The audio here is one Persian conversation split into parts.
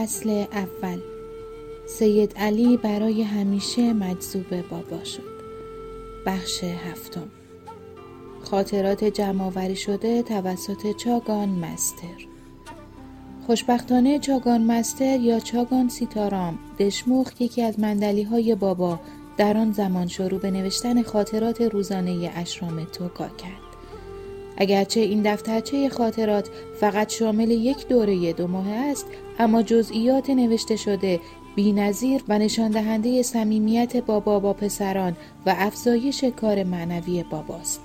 فصل اول. سید علی برای همیشه مجذوب بابا شد. بخش هفتم. خاطرات جمعآوری شده توسط چاگان مستر. خوشبختانه چاگان مستر یا چاگان سیتارام دشموخ یکی از مندلی های بابا در آن زمان شروع به نوشتن خاطرات روزانه اشرام توکا کرد. اگرچه این دفترچه خاطرات فقط شامل یک دوره دو ماه است اما جزئیات نوشته شده بینظیر و نشان دهنده صمیمیت بابا با پسران و افزایش کار معنوی باباست.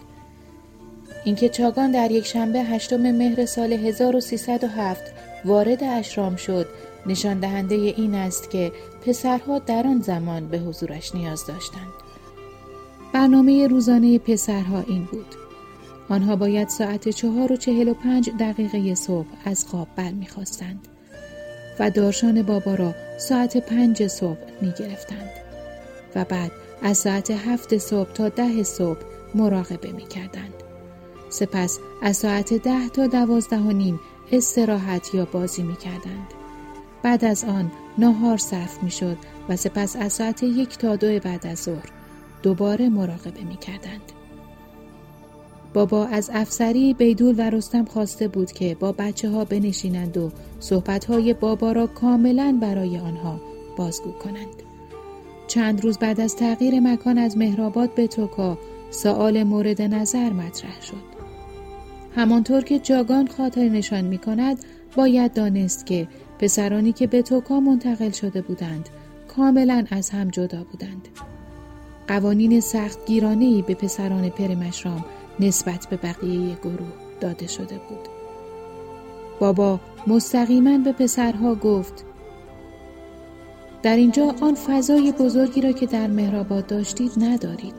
اینکه چاگان در یک شنبه هشتم مهر سال 1307 وارد اشرام شد نشان دهنده این است که پسرها در آن زمان به حضورش نیاز داشتند. برنامه روزانه پسرها این بود. آنها باید ساعت چهار و چهل و پنج دقیقه صبح از خواب برمیخواستند و دارشان بابا را ساعت پنج صبح می گرفتند و بعد از ساعت هفت صبح تا ده صبح مراقبه می کردند. سپس از ساعت ده تا دوازده و نیم استراحت یا بازی می کردند. بعد از آن ناهار صرف می شد و سپس از ساعت یک تا دو بعد از ظهر دوباره مراقبه می کردند. بابا از افسری بیدول و رستم خواسته بود که با بچه ها بنشینند و صحبت های بابا را کاملا برای آنها بازگو کنند. چند روز بعد از تغییر مکان از مهرآباد به توکا سوال مورد نظر مطرح شد. همانطور که جاگان خاطر نشان می کند باید دانست که پسرانی که به توکا منتقل شده بودند کاملا از هم جدا بودند. قوانین سخت گیرانه به پسران پرمشرام نسبت به بقیه گروه داده شده بود. بابا مستقیما به پسرها گفت در اینجا آن فضای بزرگی را که در مهرآباد داشتید ندارید.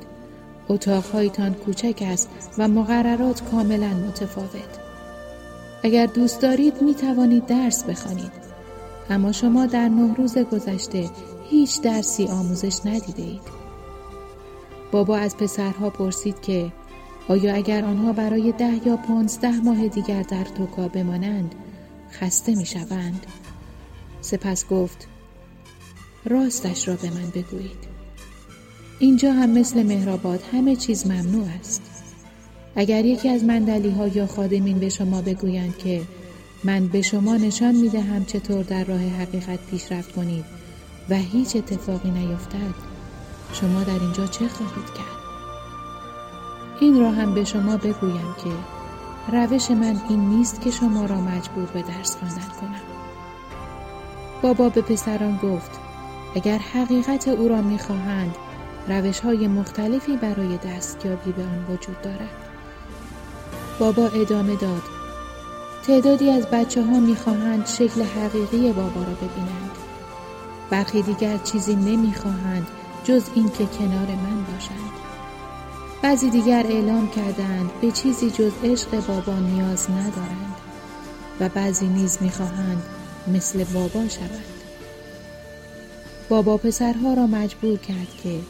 اتاقهایتان کوچک است و مقررات کاملا متفاوت. اگر دوست دارید می توانید درس بخوانید. اما شما در نه روز گذشته هیچ درسی آموزش ندیده. بابا از پسرها پرسید که آیا اگر آنها برای ده یا پانزده ماه دیگر در توکا بمانند خسته می شوند؟ سپس گفت راستش را به من بگویید. اینجا هم مثل مهرآباد همه چیز ممنوع است. اگر یکی از مندلی ها یا خادمین به شما بگویند که من به شما نشان می دهم چطور در راه حقیقت پیشرفت کنید و هیچ اتفاقی نیفتد شما در اینجا چه خواهید کرد؟ این را هم به شما بگویم که روش من این نیست که شما را مجبور به درس خواندن کنم. بابا به پسران گفت اگر حقیقت او را می‌خواهند روش های مختلفی برای دستیابی به آن وجود دارد. بابا ادامه داد. تعدادی از بچه ها می‌خواهند شکل حقیقی بابا را ببینند. برخی دیگر چیزی نمی‌خواهند جز اینکه کنار من باشند. بعضی دیگر اعلام کردند به چیزی جز عشق بابا نیاز ندارند و بعضی نیز می‌خواهند مثل بابا شوند. بابا پسرها را مجبور کرد که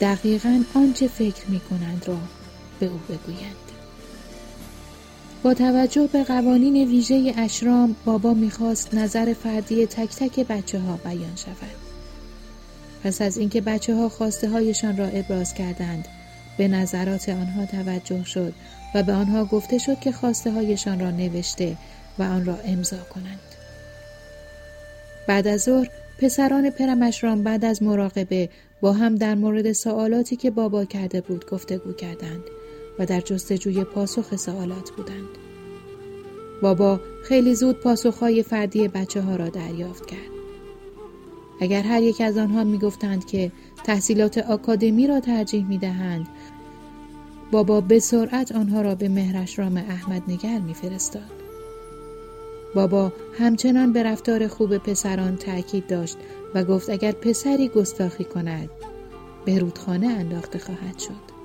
دقیقا آنچه فکر می کنند را به او بگویند. با توجه به قوانین ویژه اشرام بابا می‌خواست نظر فردی تک تک بچه ها بیان شود. پس از اینکه بچه ها خواسته هایشان را ابراز کردند به نظرات آنها توجه شد و به آنها گفته شد که خواسته هایشان را نوشته و آن را امضا کنند. بعد از ظهر پسران پرمشرام بعد از مراقبه با هم در مورد سوالاتی که بابا کرده بود گفتگو کردند و در جستجوی پاسخ سوالات بودند. بابا خیلی زود پاسخهای فردی بچه ها را دریافت کرد. اگر هر یک از آنها می گفتند که تحصیلات آکادمی را ترجیح می دهند، بابا به سرعت آنها را به مهرشرام احمد نگر می فرستاد. بابا همچنان به رفتار خوب پسران تأکید داشت و گفت اگر پسری گستاخی کند به رودخانه انداخته خواهد شد.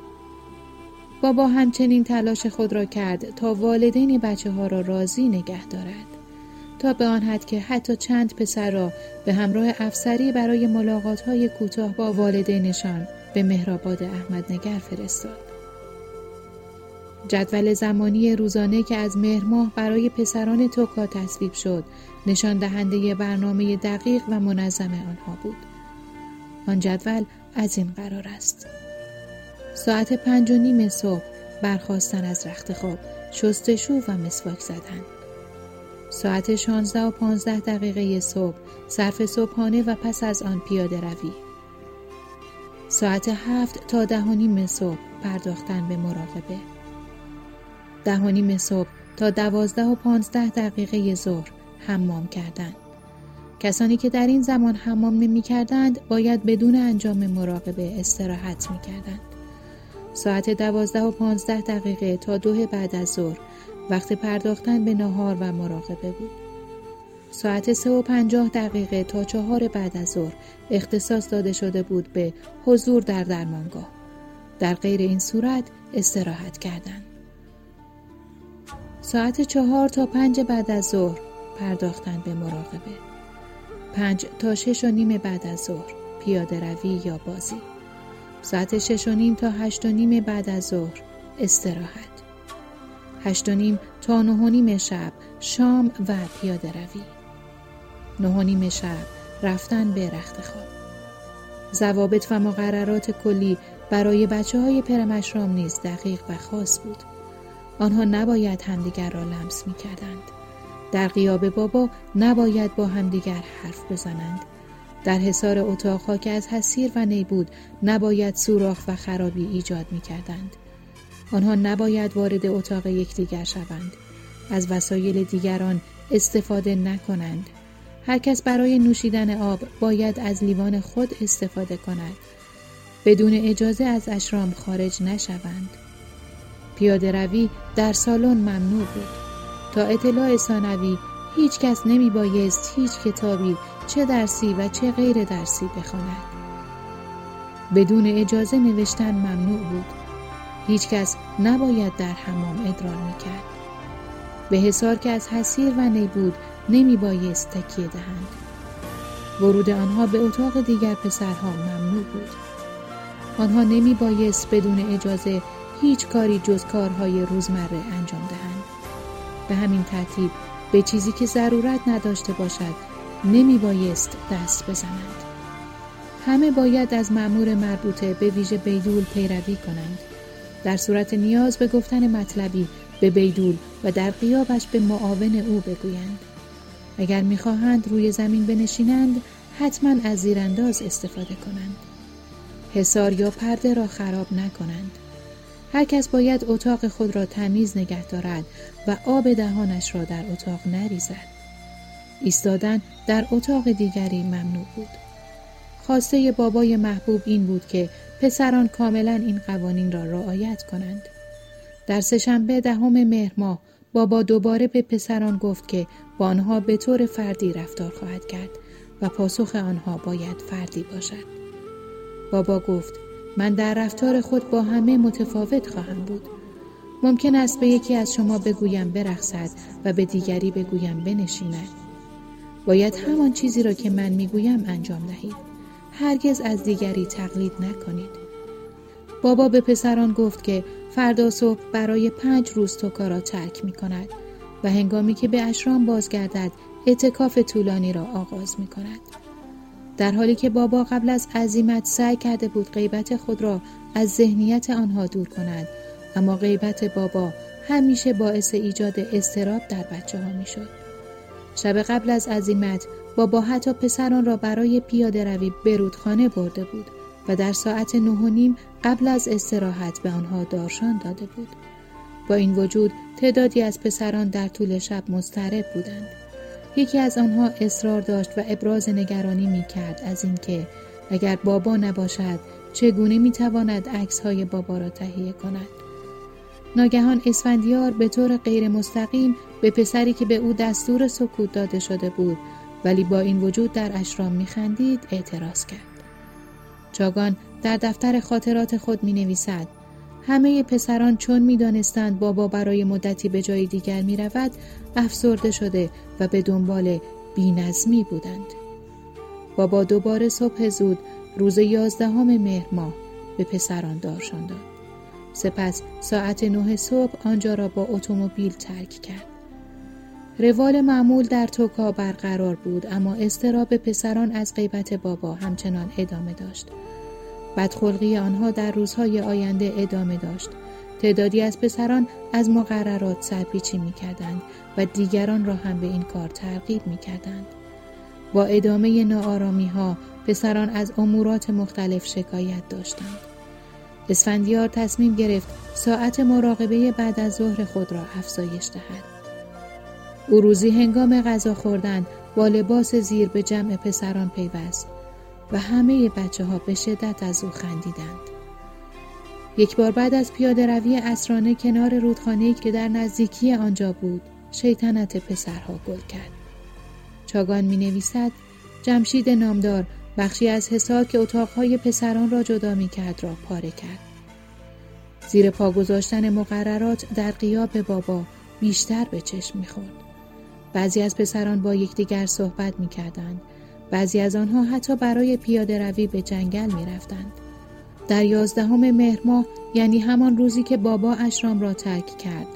بابا همچنین تلاش خود را کرد تا والدین بچه ها را راضی نگه دارد. تا به آن حد که حتی چند پسر را به همراه افسری برای ملاقات های کوتاه با والدینشان به مهرآباد احمد نگر فرستاد. جدول زمانی روزانه که از مهر برای پسران توکا تصویب شد نشان دهنده برنامه دقیق و منظم آنها بود. آن جدول از این قرار است. ساعت پنج و نیم صبح برخواستن از رخت خواب شستشو و مسواک زدن. ساعت شانزده و پانزده دقیقه صبح صرف صبحانه و پس از آن پیاده روی. ساعت هفت تا ده و نیم صبح پرداختن به مراقبه. ده و نیم صبح تا دوازده و پانزده دقیقه ظهر حمام کردند. کسانی که در این زمان حمام نمی کردند باید بدون انجام مراقبه استراحت می کردند. ساعت دوازده و پانزده دقیقه تا دو بعد از ظهر وقت پرداختن به نهار و مراقبه بود. ساعت سه و پنجاه دقیقه تا چهار بعد از ظهر اختصاص داده شده بود به حضور در درمانگاه. در غیر این صورت استراحت کردند. ساعت چهار تا پنج بعد از ظهر پرداختن به مراقبه. پنج تا شش و نیم بعد از ظهر پیاده روی یا بازی. ساعت شش و نیم تا هشت و نیم بعد از ظهر استراحت. هشت و نیم تا نه و نیم شب شام و پیاده روی. نه و نیم شب رفتن به رخت خواب. ضوابط و مقررات کلی برای بچه های پرمشرام نیز دقیق و خاص بود. آنها نباید همدیگر را لمس می کردند. در قیاب بابا نباید با همدیگر حرف بزنند. در حصار اتاقها که از حسیر و نی بود نباید سوراخ و خرابی ایجاد می کردند. آنها نباید وارد اتاق یکدیگر شوند. از وسایل دیگران استفاده نکنند. هر کس برای نوشیدن آب باید از لیوان خود استفاده کند. بدون اجازه از اشرام خارج نشوند. پیاده روی در سالن ممنوع بود. تا اطلاع ثانوی هیچ کس نمی بایست هیچ کتابی چه درسی و چه غیر درسی بخواند. بدون اجازه نوشتن ممنوع بود. هیچ کس نباید در حمام ادرار می کرد. به حسار که از حسیر و نی بود نمی بایست تکیه دهند. ورود آنها به اتاق دیگر پسرها ممنوع بود. آنها نمی بایست بدون اجازه هیچ کاری جز کارهای روزمره انجام دهند. به همین ترتیب به چیزی که ضرورت نداشته باشد نمی بایست دست بزنند. همه باید از مأمور مربوطه به ویژه بیدول پیروی کنند. در صورت نیاز به گفتن مطلبی به بیدول و در قیابش به معاون او بگویند. اگر می‌خواهند روی زمین بنشینند حتما از زیرانداز استفاده کنند. حسار یا پرده را خراب نکنند. هر کس باید اتاق خود را تمیز نگه دارد و آب دهانش را در اتاق نریزد. ایستادن در اتاق دیگری ممنوع بود. خواسته بابای محبوب این بود که پسران کاملا این قوانین را رعایت کنند. در سهشنبه دهم مهر ماه بابا دوباره به پسران گفت که با آنها به طور فردی رفتار خواهد کرد و پاسخ آنها باید فردی باشد. بابا گفت من در رفتار خود با همه متفاوت خواهم بود. ممکن است به یکی از شما بگویم برخصد و به دیگری بگویم بنشیند. باید همان چیزی را که من می‌گویم انجام دهید. هرگز از دیگری تقلید نکنید. بابا به پسران گفت که فردا صبح برای پنج روز توکا را ترک می کند و هنگامی که به اشرام بازگردد اعتکاف طولانی را آغاز می کند. در حالی که بابا قبل از عزیمت سعی کرده بود غیبت خود را از ذهنیت آنها دور کند اما غیبت بابا همیشه باعث ایجاد استراب در بچه ها می شد. شب قبل از عزیمت بابا حتی پسران را برای پیاده روی برودخانه برده بود و در ساعت نه و نیم قبل از استراحت به آنها دارشان داده بود. با این وجود تعدادی از پسران در طول شب مضطرب بودند. یکی از آنها اصرار داشت و ابراز نگرانی می کرد از اینکه اگر بابا نباشد چگونه می تواند عکس های بابا را تهیه کند. ناگهان اسفندیار به طور غیر مستقیم به پسری که به او دستور سکوت داده شده بود ولی با این وجود در اشرام میخندید اعتراض کرد. چاگان در دفتر خاطرات خود می نویسد همه پسران چون می دانستند بابا برای مدتی به جای دیگر می رود افسرده شده و به دنبال بینظمی بودند. بابا دوباره صبح زود روز یازدهم مهر ماه به پسران دارشان داد. سپس ساعت نه صبح آنجا را با اتومبیل ترک کرد. روال معمول در توکا برقرار بود اما استراب پسران از غیبت بابا همچنان ادامه داشت. بدخلقی آنها در روزهای آینده ادامه داشت. تعدادی از پسران از مقررات سرپیچی می کردند و دیگران را هم به این کار ترغیب می کردند. با ادامه ناآرامی ها پسران از امورات مختلف شکایت داشتند. اسفندیار تصمیم گرفت ساعت مراقبه بعد از ظهر خود را افزایش دهد. او روزی هنگام غذا خوردن با لباس زیر به جمع پسران پیوست و همه بچه ها به شدت از او خندیدند. یک بار بعد از پیاده روی اسرانه کنار رودخانه که در نزدیکی آنجا بود شیطنت پسرها گل کرد. چاگان می نویسد جمشید نامدار بخشی از حساب که اتاقهای پسران را جدا می کرد را پاره کرد. زیر پا گذاشتن مقررات در قیاب بابا بیشتر به چشم می خورد. بعضی از پسران با یکدیگر صحبت می کردند. بعضی از آنها حتی برای پیاده روی به جنگل می رفتند. در یازدهم مهر ماه یعنی همان روزی که بابا اشرام را ترک کرد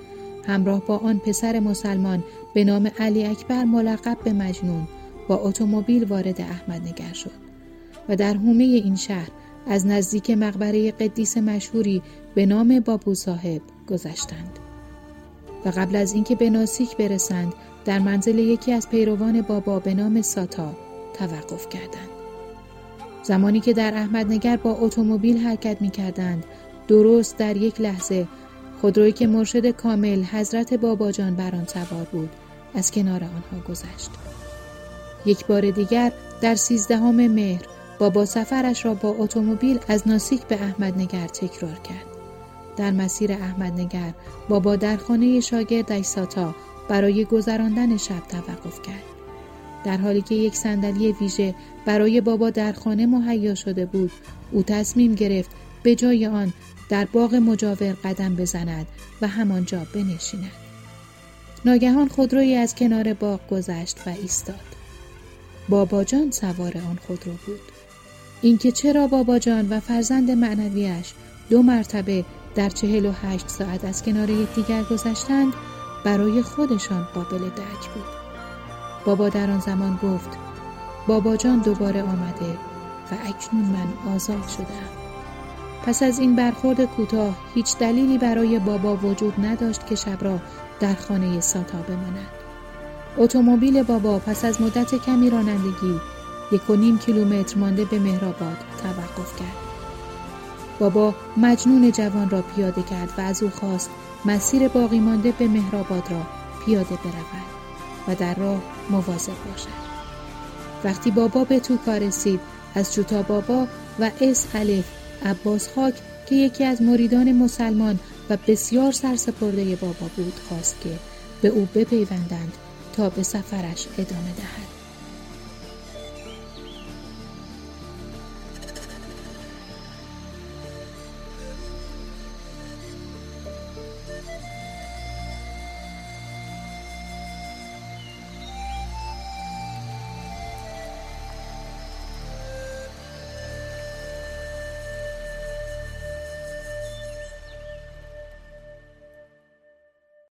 همراه با آن پسر مسلمان به نام علی اکبر ملقب به مجنون با اتومبیل وارد احمد نگر شد و در حومه این شهر از نزدیک مقبره قدیس مشهوری به نام بابو صاحب گذشتند و قبل از اینکه به ناسیک برسند در منزل یکی از پیروان بابا به نام ساتا توقف کردند. زمانی که در احمدنگر با اتومبیل حرکت می کردند درست در یک لحظه خودرویی که مرشد کامل حضرت باباجان بر آن سوار بود از کنار آنها گذشت. یک بار دیگر در سیزدهم مهر بابا سفرش را با اتومبیل از ناسیک به احمدنگر تکرار کرد. در مسیر احمدنگر بابا در خانه شاگردش ساتا برای گذراندن شب توقف کرد. در حالی که یک صندلی ویژه برای بابا در خانه مهیا شده بود او تصمیم گرفت به جای آن در باغ مجاور قدم بزند و همانجا بنشیند. ناگهان خودرویی از کنار باغ گذشت و ایستاد. بابا جان سوار آن خودرو بود. اینکه چرا بابا جان و فرزند معنویش دو مرتبه در چهل و هشت ساعت از کنار یکدیگر گذشتند برای خودشان قابل درک بود. بابا در آن زمان گفت بابا جان دوباره آمده و اکنون من آزاد شدم. پس از این برخورد کوتاه هیچ دلیلی برای بابا وجود نداشت که شب را در خانه ساتا بماند. اتومبیل بابا پس از مدت کمی رانندگی یک و نیم کیلومتر مانده به مهرآباد توقف کرد. بابا مجنون جوان را پیاده کرد و از او خواست مسیر باقی مانده به مهرآباد را پیاده برود و در راه مواظب باشد. وقتی بابا به توکا رسید از چوتا بابا و اس الف عباس خاک که یکی از مریدان مسلمان و بسیار سرسپرده بابا بود خواست که به او بپیوندند تا به سفرش ادامه دهد.